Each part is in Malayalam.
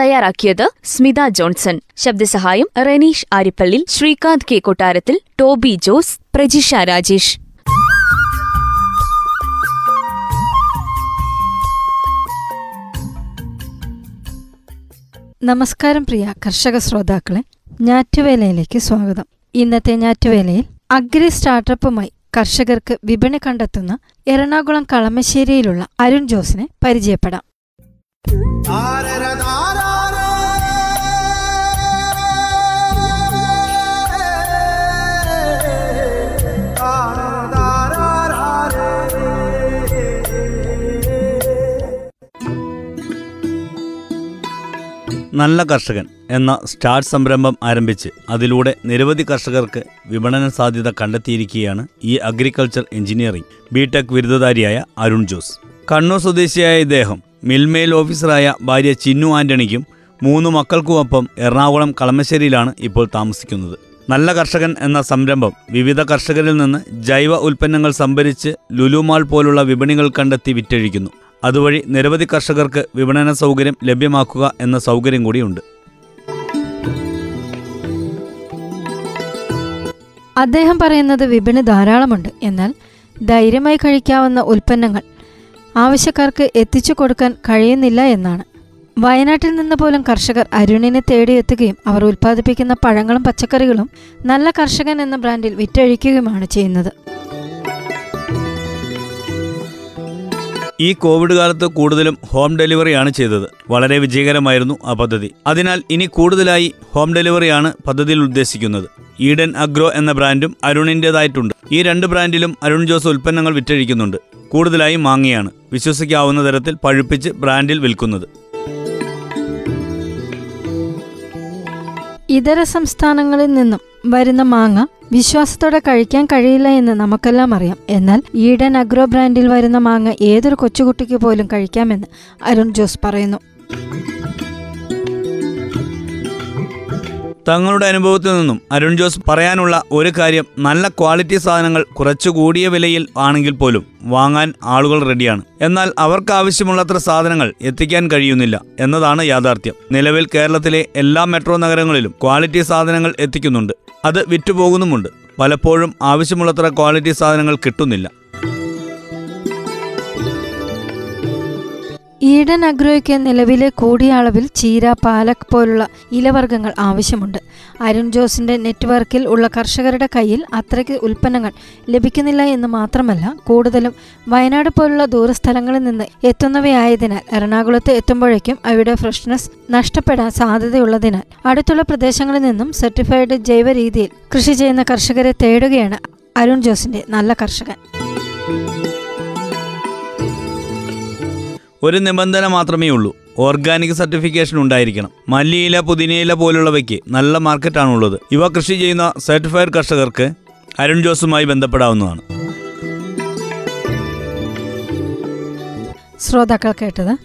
തയ്യാറാക്കിയത് സ്മിത ജോൺസൺ. ശബ്ദസഹായം റെനീഷ് ആരിപ്പള്ളി ശ്രീകാന്ത് കെ കൊട്ടാരത്തിൽ ടോബി ജോസ് പ്രജിഷ രാജേഷ്. നമസ്കാരം പ്രിയ കർഷക ശ്രോതാക്കളെ ഞാറ്റുവേലയിലേക്ക് സ്വാഗതം. ഇന്നത്തെ ഞാറ്റുവേലയിൽ അഗ്രി സ്റ്റാർട്ടപ്പുമായി കർഷകർക്ക് വിപണി കണ്ടെത്തുന്ന എറണാകുളം കളമശ്ശേരിയിലുള്ള അരുൺ ജോസിനെ പരിചയപ്പെടാം. നല്ല കർഷകൻ എന്ന സ്റ്റാർട്ട് സംരംഭം ആരംഭിച്ച് അതിലൂടെ നിരവധി കർഷകർക്ക് വിപണന സാധ്യത കണ്ടെത്തിയിരിക്കുകയാണ് ഈ അഗ്രികൾച്ചർ എഞ്ചിനീയറിംഗ് ബിടെക് ബിരുദധാരിയായ അരുൺ ജോസ്. കണ്ണൂർ സ്വദേശിയായ ഇദ്ദേഹം മിൽമേൽ ഓഫീസറായ ഭാര്യ ചിന്നു ആന്റണിക്കും മൂന്ന് മക്കൾക്കുമൊപ്പം എറണാകുളം കളമശ്ശേരിയിലാണ് ഇപ്പോൾ താമസിക്കുന്നത്. നല്ല കർഷകൻ എന്ന സംരംഭം വിവിധ കർഷകരിൽ നിന്ന് ജൈവ ഉൽപ്പന്നങ്ങൾ സംഭരിച്ച് ലുലുമാൾ പോലുള്ള വിപണികൾ കണ്ടെത്തി വിറ്റഴിക്കുന്നു. അതുവഴി നിരവധി കർഷകർക്ക് വിപണന സൗകര്യം ലഭ്യമാക്കുക എന്ന സൗകര്യം കൂടിയുണ്ട്. അദ്ദേഹം പറയുന്നത് വിപണി ധാരാളമുണ്ട്. എന്നാൽ ധൈര്യമായി കഴിക്കാവുന്ന ഉൽപ്പന്നങ്ങൾ ആവശ്യക്കാർക്ക് എത്തിച്ചു കൊടുക്കാൻ കഴിയുന്നില്ല എന്നാണ്. വയനാട്ടിൽ നിന്ന് പോലും കർഷകർ അരുണിനെ തേടിയെത്തുകയും അവർ ഉൽപ്പാദിപ്പിക്കുന്ന പഴങ്ങളും പച്ചക്കറികളും നല്ല കർഷകൻ എന്ന ബ്രാൻഡിൽ വിറ്റഴിക്കുകയുമാണ് ചെയ്യുന്നത്. ഈ കോവിഡ് കാലത്ത് കൂടുതലും ഹോം ഡെലിവറിയാണ് ചെയ്തത്. വളരെ വിജയകരമായിരുന്നു ആ പദ്ധതി. അതിനാൽ ഇനി കൂടുതലായി ഹോം ഡെലിവറിയാണ് പദ്ധതിയിൽ ഉദ്ദേശിക്കുന്നത്. ഈഡൻ അഗ്രോ എന്ന ബ്രാൻഡും അരുണിന്റെതായിട്ടുണ്ട് ഈ രണ്ട് ബ്രാൻഡിലും അരുൺ ജോസ് ഉൽപ്പന്നങ്ങൾ വിറ്റഴിക്കുന്നുണ്ട്. കൂടുതലായി മാങ്ങയാണ്. വിശ്വസിക്കാവുന്ന തരത്തിൽ പഴുപ്പിച്ച് ബ്രാൻഡിൽ വിൽക്കുന്നത്. ഇതര സംസ്ഥാനങ്ങളിൽ നിന്നും വരുന്ന മാങ്ങ വിശ്വാസത്തോടെ കഴിക്കാൻ കഴിയില്ല എന്ന് നമുക്കെല്ലാം അറിയാം. എന്നാൽ ഈഡൻ അഗ്രോ ബ്രാൻഡിൽ വരുന്ന മാങ്ങ ഏതൊരു കൊച്ചുകുട്ടിക്ക് പോലും കഴിക്കാമെന്ന് അരുൺ ജോസ് പറയുന്നു. തങ്ങളുടെ അനുഭവത്തിൽ നിന്നും അരുൺ ജോസ് പറയാനുള്ള ഒരു കാര്യം നല്ല ക്വാളിറ്റി സാധനങ്ങൾ കുറച്ചു കൂടിയ വിലയിൽ ആണെങ്കിൽ പോലും വാങ്ങാൻ ആളുകൾ റെഡിയാണ്. എന്നാൽ അവർക്ക് ആവശ്യമുള്ളത്ര സാധനങ്ങൾ എത്തിക്കാൻ കഴിയുന്നില്ല എന്നതാണ് യാഥാർത്ഥ്യം. നിലവിൽ കേരളത്തിലെ എല്ലാ മെട്രോ നഗരങ്ങളിലും ക്വാളിറ്റി സാധനങ്ങൾ എത്തിക്കുന്നുണ്ട്. അത് വിറ്റുപോകുന്നുമുണ്ട്. പലപ്പോഴും ആവശ്യമുള്ളത്ര ക്വാളിറ്റി സാധനങ്ങൾ കിട്ടുന്നില്ല. ഈഡൻ അഗ്രോയ്ക്ക് നിലവിലെ കൂടിയ അളവിൽ ചീര പാലക് പോലുള്ള ഇലവർഗങ്ങൾ ആവശ്യമുണ്ട്. അരുൺ ജോസിന്റെ നെറ്റ്വർക്കിൽ ഉള്ള കർഷകരുടെ കയ്യിൽ അത്രയ്ക്ക് ഉൽപ്പന്നങ്ങൾ ലഭിക്കുന്നില്ല എന്ന് മാത്രമല്ല കൂടുതലും വയനാട് പോലുള്ള ദൂരസ്ഥലങ്ങളിൽ നിന്ന് എത്തുന്നവയായതിനാൽ എറണാകുളത്ത് എത്തുമ്പോഴേക്കും അവയുടെ ഫ്രഷ്നെസ് നഷ്ടപ്പെടാൻ സാധ്യതയുള്ളതിനാൽ അടുത്തുള്ള പ്രദേശങ്ങളിൽ നിന്നും സർട്ടിഫൈഡ് ജൈവ രീതിയിൽ കൃഷി ചെയ്യുന്ന കർഷകരെ തേടുകയാണ് അരുൺ ജോസിന്റെ നല്ല കർഷകൻ. ഒരു നിബന്ധന മാത്രമേ ഉള്ളൂ. ഓർഗാനിക് സർട്ടിഫിക്കേഷൻ ഉണ്ടായിരിക്കണം. മല്ലിയില പുതിനയില പോലുള്ളവയ്ക്ക് നല്ല മാർക്കറ്റാണുള്ളത്. ഇവ കൃഷി ചെയ്യുന്ന സർട്ടിഫൈഡ് കർഷകർക്ക് അരുൺ ജോസുമായി ബന്ധപ്പെടാവുന്നതാണ്. ശ്രോതാക്കൾ കേട്ടത്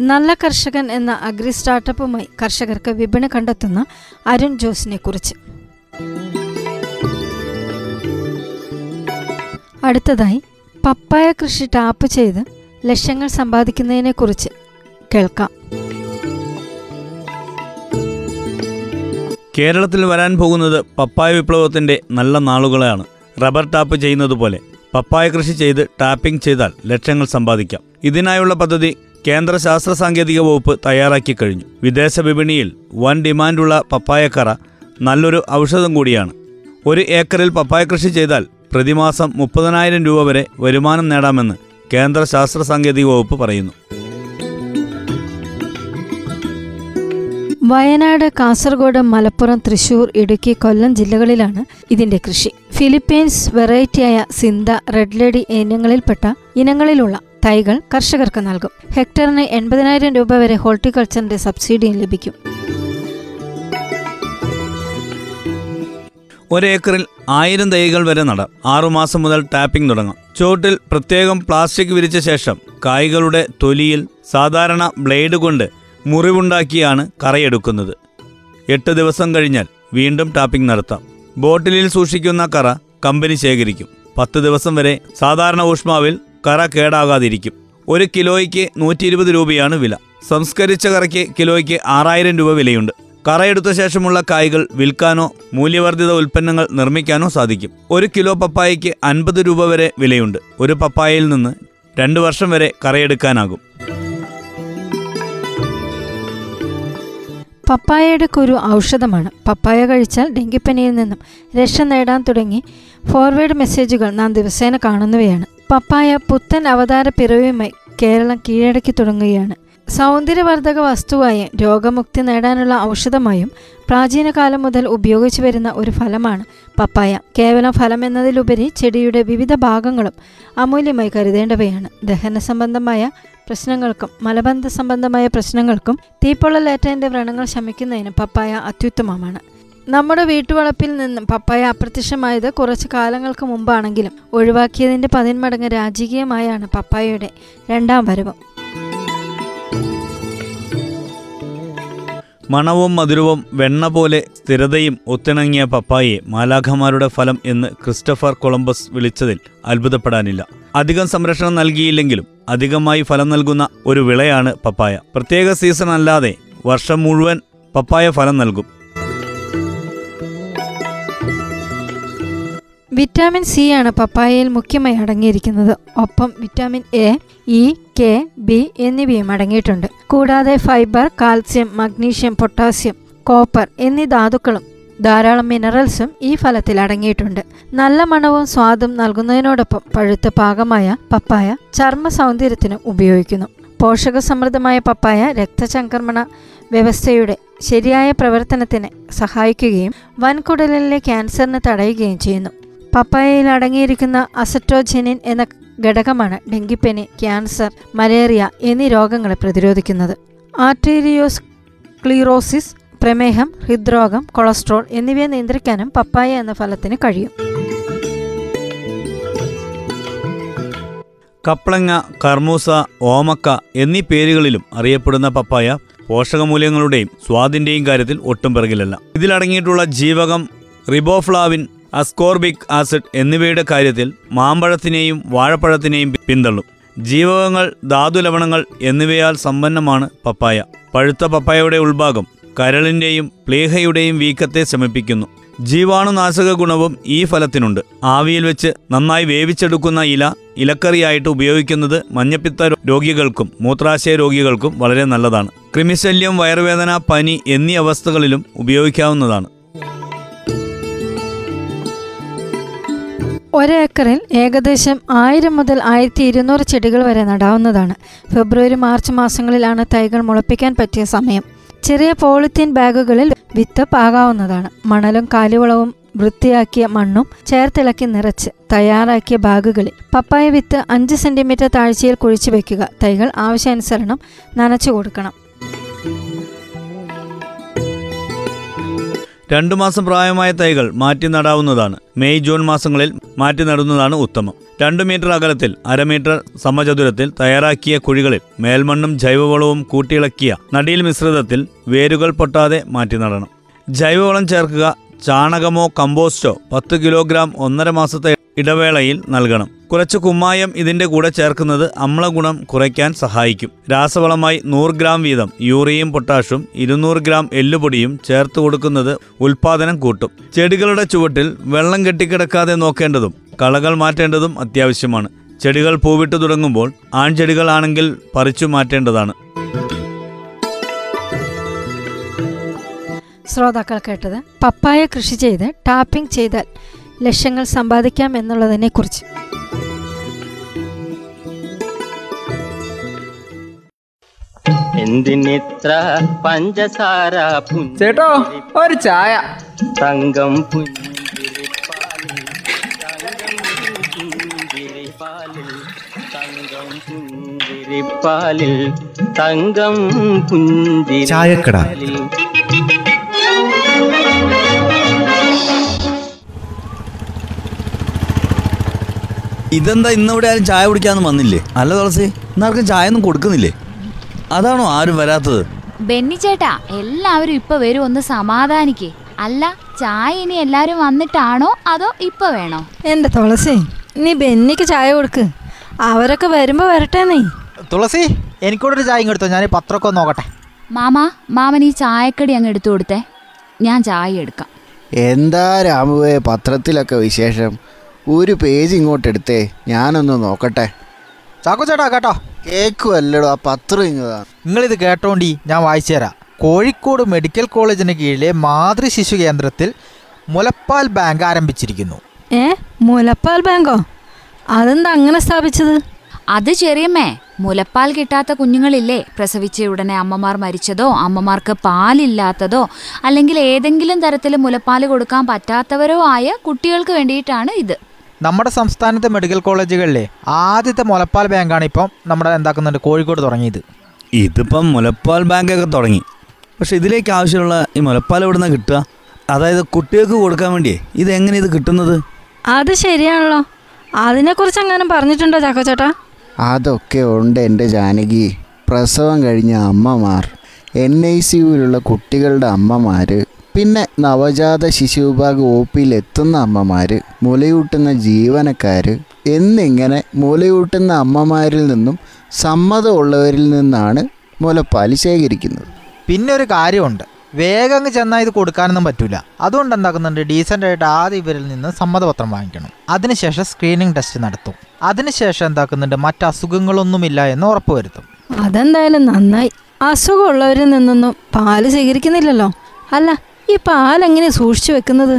നല്ല കർഷകൻ എന്ന അഗ്രി സ്റ്റാർട്ടപ്പുമായി കർഷകർക്ക് വിപണി കണ്ടെത്തുന്ന അരുൺ ജോസിനെ കുറിച്ച് അടുത്തതായി പപ്പായ കൃഷി ടാപ്പ് ചെയ്ത് ലക്ഷ്യങ്ങൾ സമ്പാദിക്കുന്നതിനെക്കുറിച്ച് കേൾക്കാം. കേരളത്തിൽ വരാൻ പോകുന്നത് പപ്പായ വിപ്ലവത്തിന്റെ നല്ല നാളുകളാണ് റബ്ബർ ടാപ്പ് ചെയ്യുന്നത് പോലെ പപ്പായ കൃഷി ചെയ്ത് ടാപ്പിംഗ് ചെയ്താൽ ലക്ഷങ്ങൾ സമ്പാദിക്കാം. ഇതിനായുള്ള പദ്ധതി കേന്ദ്ര ശാസ്ത്ര സാങ്കേതിക വകുപ്പ് തയ്യാറാക്കി കഴിഞ്ഞു. വിദേശ വിപണിയിൽ വൻ ഡിമാൻഡുള്ള പപ്പായക്കറ നല്ലൊരു ഔഷധം കൂടിയാണ്. ഒരു ഏക്കറിൽ പപ്പായ കൃഷി ചെയ്താൽ പ്രതിമാസം മുപ്പതിനായിരം രൂപ വരെ വരുമാനം നേടാമെന്ന് കേന്ദ്ര ശാസ്ത്ര സാങ്കേതിക വകുപ്പ് പറയുന്നു. വയനാട് കാസർഗോഡ് മലപ്പുറം തൃശൂർ ഇടുക്കി കൊല്ലം ജില്ലകളിലാണ് ഇതിന്റെ കൃഷി. ഫിലിപ്പീൻസ് വെറൈറ്റിയായ സിന്ത റെഡ് ലേഡി ഇനങ്ങളിൽപ്പെട്ട ഇനങ്ങളിലുള്ള തൈകൾ കർഷകർക്ക് നൽകും. ഹെക്ടറിന് എൺപതിനായിരം രൂപ വരെ ഹോർട്ടിക്കൾച്ചറിന്റെ സബ്സിഡിയും ലഭിക്കും. ഒരേക്കറിൽ ആയിരം തൈകൾ വരെ നടാം. ആറുമാസം മുതൽ ടാപ്പിംഗ് തുടങ്ങാം. ചുവട്ടിൽ പ്രത്യേകം പ്ലാസ്റ്റിക് വിരിച്ച ശേഷം കായ്കളുടെ തൊലിയിൽ സാധാരണ ബ്ലേഡ് കൊണ്ട് മുറിവുണ്ടാക്കിയാണ് കറയെടുക്കുന്നത്. എട്ട് ദിവസം കഴിഞ്ഞാൽ വീണ്ടും ടാപ്പിംഗ് നടത്താം. ബോട്ടിലിൽ സൂക്ഷിക്കുന്ന കറ കമ്പനി ശേഖരിക്കും. പത്ത് ദിവസം വരെ സാധാരണ ഊഷ്മാവിൽ കറ കേടാകാതിരിക്കും. ഒരു കിലോയ്ക്ക് നൂറ്റി രൂപയാണ് വില. സംസ്കരിച്ച കറയ്ക്ക് കിലോയ്ക്ക് ആറായിരം രൂപ വിലയുണ്ട്. കറയെടുത്ത ശേഷമുള്ള കായ്കൾ വിൽക്കാനോ മൂല്യവർദ്ധിത ഉൽപ്പന്നങ്ങൾ നിർമ്മിക്കാനോ സാധിക്കും. ഒരു കിലോ പപ്പായയ്ക്ക് അൻപത് രൂപ വരെ വിലയുണ്ട്. ഒരു പപ്പായയിൽ നിന്ന് രണ്ട് വർഷം വരെ കറയെടുക്കാനാകും. പപ്പായയുടെ ഒരു ഔഷധമാണ്. പപ്പായ കഴിച്ചാൽ ഡെങ്കിപ്പനിയിൽ നിന്നും രക്ഷ നേടാൻ തുടങ്ങി ഫോർവേഡ് മെസ്സേജുകൾ നാം ദിവസേന കാണുന്നവയാണ്. പപ്പായ പുത്തൻ അവതാര പിറവിയുമായി കേരളം കീഴടക്കി തുടങ്ങുകയാണ്. സൗന്ദര്യവർദ്ധക വസ്തുവായും രോഗമുക്തി നേടാനുള്ള ഔഷധമായും പ്രാചീന കാലം മുതൽ ഉപയോഗിച്ചു വരുന്ന ഒരു ഫലമാണ് പപ്പായ. കേവലം ഫലം എന്നതിലുപരി ചെടിയുടെ വിവിധ ഭാഗങ്ങളും അമൂല്യമായി കരുതേണ്ടവയാണ്. ദഹന സംബന്ധമായ പ്രശ്നങ്ങൾക്കും മലബന്ധ സംബന്ധമായ പ്രശ്നങ്ങൾക്കും തീപ്പൊള്ളലേറ്റതിന്റെ വ്രണങ്ങൾ ശമിക്കുന്നതിന് പപ്പായ അത്യുത്തമമാണ്. നമ്മുടെ വീട്ടുവളപ്പിൽ നിന്നും പപ്പായ അപ്രത്യക്ഷമായത് കുറച്ച് കാലങ്ങൾക്ക് മുമ്പാണെങ്കിലും ഒഴിവാക്കിയതിന്റെ പതിന്മടങ്ങ് രാജകീയമായാണ് പപ്പായയുടെ രണ്ടാം വരവ്. മണവും മധുരവും വെണ്ണ പോലെ സ്ഥിരതയും ഒത്തിണങ്ങിയ പപ്പായെ മാലാഖമാരുടെ ഫലം എന്ന് ക്രിസ്റ്റഫർ കൊളംബസ് വിളിച്ചതിൽ അത്ഭുതപ്പെടാനില്ല. അധികം സംരക്ഷണം നൽകിയില്ലെങ്കിലും അധികമായി ഫലം നൽകുന്ന ഒരു വിളയാണ് പപ്പായ. പ്രത്യേക സീസൺ അല്ലാതെ വർഷം മുഴുവൻ പപ്പായ ഫലം നൽകും. വിറ്റാമിൻ സി ആണ് പപ്പായയിൽ മുഖ്യമായി അടങ്ങിയിരിക്കുന്നത്. ഒപ്പം vitamin A E K B എന്നിവയും അടങ്ങിയിട്ടുണ്ട്. കൂടാതെ fibre calcium magnesium potassium copper എന്നീ ധാതുക്കളും ധാരാളം മിനറൽസും ഈ ഫലത്തിൽ അടങ്ങിയിട്ടുണ്ട്. നല്ല മണവും സ്വാദും നൽകുന്നതിനോടൊപ്പം പഴുത്ത പാകമായ പപ്പായ ചർമ്മ സൗന്ദര്യത്തിനും ഉപയോഗിക്കുന്നു. പോഷക സമൃദ്ധമായ പപ്പായ രക്തചംക്രമണ വ്യവസ്ഥയുടെ ശരിയായ പ്രവർത്തനത്തിന് സഹായിക്കുകയും വൻകുടലിലെ ക്യാൻസറിനെ തടയുകയും ചെയ്യുന്നു. പപ്പായയിൽ അടങ്ങിയിരിക്കുന്ന അസറ്റോജെനിൻ എന്ന ഘടകമാണ് ഡെങ്കിപ്പനി ക്യാൻസർ മലേറിയ എന്നീ രോഗങ്ങളെ പ്രതിരോധിക്കുന്നത്. ആർട്ടീരിയോസ് ക്ലീറോസിസ് പ്രമേഹം ഹൃദ്രോഗം കൊളസ്ട്രോൾ എന്നിവയെ നിയന്ത്രിക്കാനും പപ്പായ എന്ന ഫലത്തിന് കഴിയും. കപ്ലങ്ങ കർമൂസ ഓമക്ക എന്നീ പേരുകളിലും അറിയപ്പെടുന്ന പപ്പായ പോഷകമൂല്യങ്ങളുടെയും സ്വാദിന്റെയും കാര്യത്തിൽ ഒട്ടും പിറകിലല്ല. ഇതിലടങ്ങിയിട്ടുള്ള ജീവകം റിബോഫ്ലാവിൻ അസ്കോർബിക് ആസിഡ് എന്നിവയുടെ കാര്യത്തിൽ മാമ്പഴത്തിനെയും വാഴപ്പഴത്തിനെയും പിന്തള്ളും. ജീവകങ്ങൾ ധാതുലവണങ്ങൾ എന്നിവയാൽ സമ്പന്നമാണ് പപ്പായ. പഴുത്ത പപ്പായയുടെ ഉൾഭാഗം കരളിന്റെയും പ്ലേഹയുടെയും വീക്കത്തെ ശമിപ്പിക്കുന്നു. ജീവാണുനാശക ഗുണവും ഈ ഫലത്തിനുണ്ട്. ആവിയിൽ വെച്ച് നന്നായി വേവിച്ചെടുക്കുന്ന ഇല ഇലക്കറിയായിട്ട് ഉപയോഗിക്കുന്നത് മഞ്ഞപ്പിത്ത രോഗികൾക്കും മൂത്രാശയ രോഗികൾക്കും വളരെ നല്ലതാണ്. ക്രിമിശല്യം വയറുവേദന പനി എന്നീ അവസ്ഥകളിലും ഉപയോഗിക്കാവുന്നതാണ്. ഒരേക്കറിൽ ഏകദേശം ആയിരം മുതൽ ആയിരത്തി ഇരുന്നൂറ് ചെടികൾ വരെ നടാവുന്നതാണ്. ഫെബ്രുവരി മാർച്ച് മാസങ്ങളിലാണ് തൈകൾ മുളപ്പിക്കാൻ പറ്റിയ സമയം. ചെറിയ പോളിത്തീൻ ബാഗുകളിൽ വിത്ത് പാകാവുന്നതാണ്. മണലും കാലിവളവും വൃത്തിയാക്കിയ മണ്ണും ചേർത്തിളക്കി നിറച്ച് തയ്യാറാക്കിയ ബാഗുകളിൽ പപ്പായ വിത്ത് അഞ്ച് സെന്റിമീറ്റർ താഴ്ചയിൽ കുഴിച്ചു വയ്ക്കുക തൈകൾ ആവശ്യാനുസരണം നനച്ചു കൊടുക്കണം. രണ്ടു മാസം പ്രായമായ തൈകൾ മാറ്റി നടാവുന്നതാണ്. മെയ് ജൂൺ മാസങ്ങളിൽ മാറ്റി നടുന്നതാണ് ഉത്തമം. രണ്ടു മീറ്റർ അകലത്തിൽ അരമീറ്റർ സമചതുരത്തിൽ തയ്യാറാക്കിയ കുഴികളിൽ മേൽമണ്ണും ജൈവവളവും കൂട്ടിയിളക്കിയ നടിയിൽ മിശ്രിതത്തിൽ വേരുകൾ പൊട്ടാതെ മാറ്റി നടണം. ജൈവവളം ചേർക്കുക ചാണകമോ കമ്പോസ്റ്റോ പത്ത് കിലോഗ്രാം ഒന്നര മാസത്തെ ഇടവേളയിൽ നൽകണം. കുറച്ച് കുമ്മായം ഇതിന്റെ കൂടെ ചേർക്കുന്നത് അമ്ലഗുണം കുറയ്ക്കാൻ സഹായിക്കും. രാസവളമായി നൂറ് ഗ്രാം വീതം യൂറിയയും പൊട്ടാഷും ഇരുന്നൂറ് ഗ്രാം എല്ലുപൊടിയും ചേർത്ത് കൊടുക്കുന്നത് ഉൽപാദനം കൂട്ടും. ചെടികളുടെ ചുവട്ടിൽ വെള്ളം കെട്ടിക്കിടക്കാതെ നോക്കേണ്ടതും കളകൾ മാറ്റേണ്ടതും അത്യാവശ്യമാണ്. ചെടികൾ പൂവിട്ട് തുടങ്ങുമ്പോൾ ആൺചെടികളാണെങ്കിൽ പറിച്ചു മാറ്റേണ്ടതാണ്. ശ്രോതാക്കൾ കേട്ടത് പപ്പായ കൃഷി ചെയ്ത് ടാപ്പിംഗ് ചെയ്താൽ ലക്ഷ്യങ്ങൾ സമ്പാദിക്കാം എന്നുള്ളതിനെ എന്തിനിത്ര പഞ്ചസാര ചേട്ടോ ഒരു ചായ. തങ്കം പുഞ്ചിരിപ്പാലിൽ തങ്കം പുഞ്ചിരിപ്പാലിൽ തങ്കം പുഞ്ചിരി ചായക്കട. ഇതെന്താ ഇന്നിവിടെ ആരും ചായ കുടിക്കാന്ന് വന്നില്ലേ? അല്ല തുളസി ഇന്നാർക്കും ചായ ഒന്നും കൊടുക്കുന്നില്ലേ? അതാണോ ആരും വരാത്തത്? ബെന്നി ചേട്ടാ എല്ലാവരും ഇപ്പൊ വരും ഒന്ന് സമാധാനിക്കേ. അല്ല ചായ ഇനി എല്ലാരും വന്നിട്ടാണോ അതോ ഇപ്പൊ വേണോ? എന്റെ തുളസി നീ ബെന്നിക്ക് ചായ കൊടുക്ക്. അവരൊക്കെ വരുമ്പോ വരട്ടെ നീ. തുളസി എനിക്കൂടെ ഒരു ചായ എടുത്തോ ഞാൻ ഈ പത്രമൊക്കെ നോക്കട്ടെ. മാമാ മാമൻ ഈ ചായക്കടി അങ്ങ് എടുത്തു കൊടുത്തേ. ഞാൻ ചായ എടുക്കാം. എന്താ രാമുവേ പത്രത്തിലൊക്കെ വിശേഷം? ഒരു പേജ് ഇങ്ങോട്ട് എടുത്തേ ഞാനൊന്ന് നോക്കട്ടെ. ചാക്കോ ചേട്ടാ കേട്ടോ. കേക്കുമല്ലടോ ആ പത്രം നിങ്ങൾ നിങ്ങളിത് കേട്ടോണ്ടി ഞാൻ വായിച്ചു തരാം. കോഴിക്കോട് മെഡിക്കൽ കോളേജിന് കീഴിലെ മാതൃ ശിശു കേന്ദ്രത്തിൽ മുലപ്പാൽ ബാങ്ക് ആരംഭിച്ചിരിക്കുന്നു. ഏ? മുലപ്പാൽ ബാങ്കോ? അതെന്താ അങ്ങനെ സ്ഥാപിച്ചത്? അത് ചെറിയമ്മേ മുലപ്പാൽ കിട്ടാത്ത കുഞ്ഞുങ്ങളില്ലേ? പ്രസവിച്ച ഉടനെ അമ്മമാർ മരിച്ചതോ അമ്മമാർക്ക് പാലില്ലാത്തതോ അല്ലെങ്കിൽ ഏതെങ്കിലും തരത്തിൽ മുലപ്പാൽ കൊടുക്കാൻ പറ്റാത്തവരോ ആയ കുട്ടികൾക്ക് വേണ്ടിയിട്ടാണ് ഇത്. നമ്മുടെ സംസ്ഥാനത്തെ മെഡിക്കൽ കോളേജുകളിലെ ആദ്യത്തെ മുലപ്പാൽ ബാങ്കാണ് ഇപ്പം നമ്മുടെ എന്താക്കുന്നുണ്ട് കോഴിക്കോട് തുടങ്ങിയത്. ഇതിപ്പം മുലപ്പാൽ ബാങ്കൊക്കെ തുടങ്ങി. പക്ഷെ ഇതിലേക്ക് ആവശ്യമുള്ള ഈ മുലപ്പാൽ എവിടെ നിന്നാണ് കിട്ടുക? അതായത് കുട്ടികൾക്ക് കൊടുക്കാൻ വേണ്ടിയേ ഇത് എങ്ങനെ ഇത് കിട്ടുന്നത്? അത് ശരിയാണല്ലോ. അതിനെക്കുറിച്ച് അങ്ങനെ പറഞ്ഞിട്ടുണ്ടോ ചാക്കോ ചേട്ടാ? അതൊക്കെ ഉണ്ട് എന്റെ ജാനകി. പ്രസവം കഴിഞ്ഞ അമ്മമാർ എൻ ഐ സിയുവിലുള്ള കുട്ടികളുടെ അമ്മമാർ പിന്നെ നവജാത ശിശു വിഭാഗ ഒ പിയിലെത്തുന്ന അമ്മമാർ മുലയൂട്ടുന്ന ജീവനക്കാർ എന്നിങ്ങനെ മുലയൂട്ടുന്ന അമ്മമാരിൽ നിന്നും സമ്മതമുള്ളവരിൽ നിന്നാണ് മുലപ്പാൽ ശേഖരിക്കുന്നത്. പിന്നെ ഒരു കാര്യമുണ്ട്. വേഗം അങ്ങ് ചെന്നാൽ ഇത് കൊടുക്കാനൊന്നും പറ്റില്ല അതുകൊണ്ട് എന്താക്കുന്നുണ്ട്? ഡീസന്റ് ആയിട്ട് ആദ്യം ഇവരിൽ നിന്ന് സമ്മതപത്രം വാങ്ങിക്കണം. അതിനുശേഷം സ്ക്രീനിങ് ടെസ്റ്റ് നടത്തും. അതിനുശേഷം എന്താക്കുന്നുണ്ട്? മറ്റ് അസുഖങ്ങളൊന്നുമില്ല എന്ന് ഉറപ്പുവരുത്തും അതെന്തായാലും നന്നായി. അസുഖമുള്ളവരിൽ നിന്നൊന്നും പാൽ സ്വീകരിക്കുന്നില്ലല്ലോ അല്ല ഈ പാൽ എങ്ങനെ സൂക്ഷിച്ചു വെക്കുന്നത്?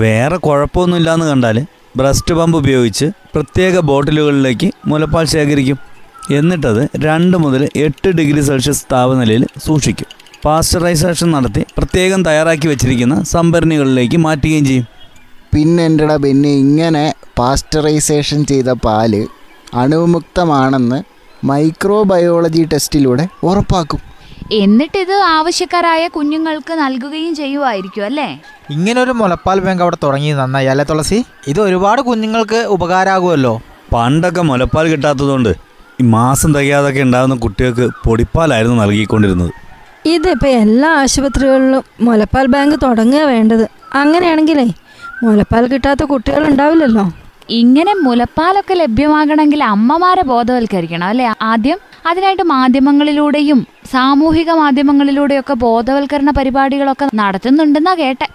വേറെ കുഴപ്പമൊന്നുമില്ലാന്ന് കണ്ടാൽ ബ്രസ്റ്റ് പമ്പ് ഉപയോഗിച്ച് പ്രത്യേക ബോട്ടിലുകളിലേക്ക് മുലപ്പാൽ ശേഖരിക്കും. എന്നിട്ടത് രണ്ട് മുതൽ എട്ട് ഡിഗ്രി സെൽഷ്യസ് താപനിലയിൽ സൂക്ഷിക്കും. പാസ്ചറൈസേഷൻ നടത്തി പ്രത്യേകം തയ്യാറാക്കി വെച്ചിരിക്കുന്ന സംഭരണികളിലേക്ക് മാറ്റുകയും ചെയ്യും. പിന്നെ എന്റെടാ പിന്നെ ഇങ്ങനെ പാസ്റ്ററൈസേഷൻ ചെയ്ത പാൽ അണുവിമുക്തമാണെന്ന് മൈക്രോബയോളജി ടെസ്റ്റിലൂടെ ഉറപ്പാക്കും. എന്നിട്ടിത് ആവശ്യക്കാരായ കുഞ്ഞുങ്ങൾക്ക് നൽകുകയും ചെയ്യുമായിരിക്കും അല്ലേ? ഒരു മുലപ്പാൽ ബാങ്ക് അവിടെ തുടങ്ങി നന്നായി. അല്ലേ തുളസി? ഇത് ഒരുപാട് കുഞ്ഞുങ്ങൾക്ക് ഉപകാരമാകുമല്ലോ. പണ്ടൊക്കെ മുലപ്പാൽ കിട്ടാത്തതുകൊണ്ട് ഈ മാസം തികയാതൊക്കെ ഉണ്ടാകുന്ന കുട്ടികൾക്ക് പൊടിപ്പാലായിരുന്നു നൽകിക്കൊണ്ടിരുന്നത്. ഇതിപ്പോൾ എല്ലാ ആശുപത്രികളിലും മുലപ്പാൽ ബാങ്ക് തുടങ്ങുക വേണ്ടത് അങ്ങനെയാണെങ്കിലേ മുലപ്പാൽ കിട്ടാത്ത കുട്ടികളുണ്ടാവില്ലല്ലോ ഇങ്ങനെ മുലപ്പാലൊക്കെ ലഭ്യമാകണമെങ്കിൽ അമ്മമാരെ ബോധവൽക്കരിക്കണം അല്ലെ? ആദ്യം അതിനായിട്ട് മാധ്യമങ്ങളിലൂടെയും സാമൂഹിക മാധ്യമങ്ങളിലൂടെയൊക്കെ ബോധവൽക്കരണ പരിപാടികളൊക്കെ നടത്തുന്നുണ്ടെന്നാ കേട്ടെ.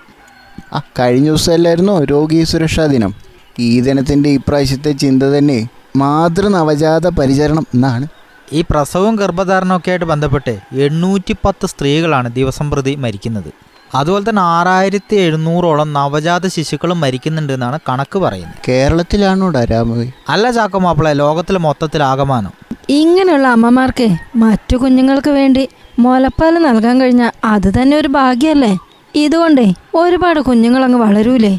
ആ കഴിഞ്ഞ ദിവസമല്ലായിരുന്നോ രോഗി സുരക്ഷാ ദിനം. ഈ ദിനത്തിന്റെ ഇപ്രാവശ്യത്തെ ചിന്ത തന്നെ മാതൃ നവജാത പരിചരണം എന്നാണ്. ഈ പ്രസവവും ഗർഭധാരണവും ഒക്കെ ആയിട്ട് ബന്ധപ്പെട്ട് എണ്ണൂറ്റി പത്ത് സ്ത്രീകളാണ് ദിവസം പ്രതി മരിക്കുന്നത്. അതുപോലെ തന്നെ ആറായിരത്തി എഴുന്നൂറോളം നവജാത ശിശുക്കളും മരിക്കുന്നുണ്ട് എന്നാണ് കണക്ക് പറയുന്നത്. കേരളത്തിലാണ് അല്ല ചാക്കോ മാപ്പിള ലോകത്തിൽ മൊത്തത്തിൽ ആകമാനം. ഇങ്ങനെയുള്ള അമ്മമാർക്ക് മറ്റു കുഞ്ഞുങ്ങൾക്ക് വേണ്ടി മുലപ്പാൽ നൽകാൻ കഴിഞ്ഞാൽ അത് തന്നെ ഒരു ഭാഗ്യല്ലേ? ഇതുകൊണ്ടേ ഒരുപാട് കുഞ്ഞുങ്ങളങ്ങ് വളരൂലേ?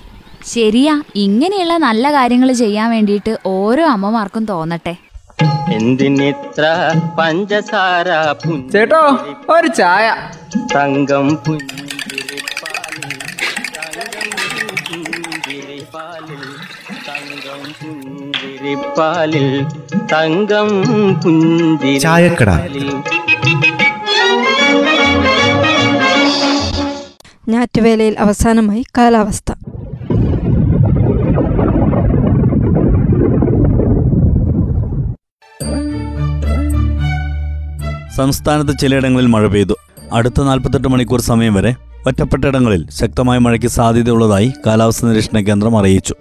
ശരിയാ ഇങ്ങനെയുള്ള നല്ല കാര്യങ്ങൾ ചെയ്യാൻ വേണ്ടിയിട്ട് ഓരോ അമ്മമാർക്കും തോന്നട്ടെ. എന്തിനിത്ര പഞ്ചസാര ചേട്ടോ ഒരു ചായ. തങ്കം പുഞ്ചിരിപ്പാലിൽ പുഞ്ചിരിപ്പാലിൽ തങ്കം പുഞ്ചി ചായക്കട. ഞാറ്റുവേലയിൽ അവസാനമായി കാലാവസ്ഥ. സംസ്ഥാനത്ത് ചിലയിടങ്ങളിൽ മഴ പെയ്തു. അടുത്ത നാൽപ്പത്തെട്ട് മണിക്കൂർ സമയം വരെ ഒറ്റപ്പെട്ടയിടങ്ങളിൽ ശക്തമായ മഴയ്ക്ക് സാധ്യതയുള്ളതായി കാലാവസ്ഥാ നിരീക്ഷണ കേന്ദ്രം അറിയിച്ചു.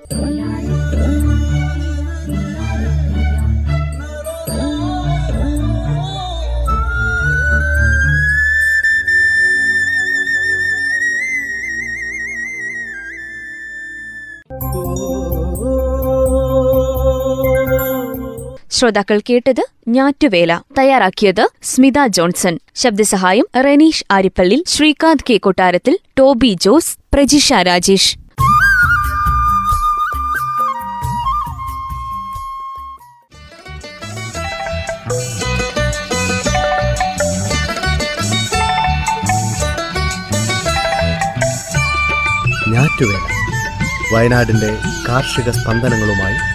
ശ്രോതാക്കൾ കേട്ടത് ഞാറ്റുവേല. തയ്യാറാക്കിയത് സ്മിത ജോൺസൺ. ശബ്ദസഹായം റെനീഷ് ആരിപ്പള്ളി ശ്രീകാന്ത് കെ കൊട്ടാരത്തിൽ ടോബി ജോസ് പ്രജിഷ രാജേഷ്. വയനാടിന്റെ കാർഷിക സ്പന്ദനങ്ങളുമായി